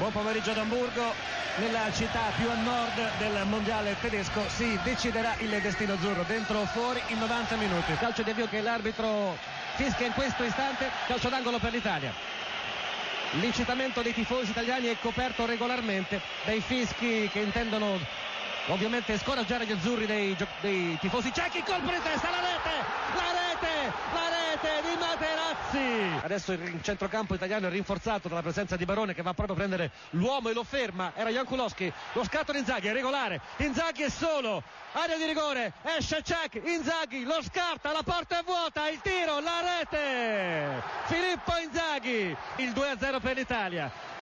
Buon pomeriggio ad Amburgo, nella città più a nord del mondiale tedesco si deciderà il destino azzurro, dentro o fuori in 90 minuti. Calcio di avvio che l'arbitro fischia in questo istante, calcio d'angolo per l'Italia. L'incitamento dei tifosi italiani è coperto regolarmente dai fischi che intendono ovviamente scoraggiare gli azzurri dei, dei tifosi ciechi, colpo di testa, la rete, la rete, rete di Materazzi. Adesso il centrocampo italiano è rinforzato dalla presenza di Barone che va proprio a prendere l'uomo e lo ferma, era Jankulowski, lo scatto di Inzaghi è regolare, Inzaghi è solo, area di rigore, esce Cech, Inzaghi lo scarta, la porta è vuota, il tiro, la rete, Filippo Inzaghi, il 2-0 per l'Italia.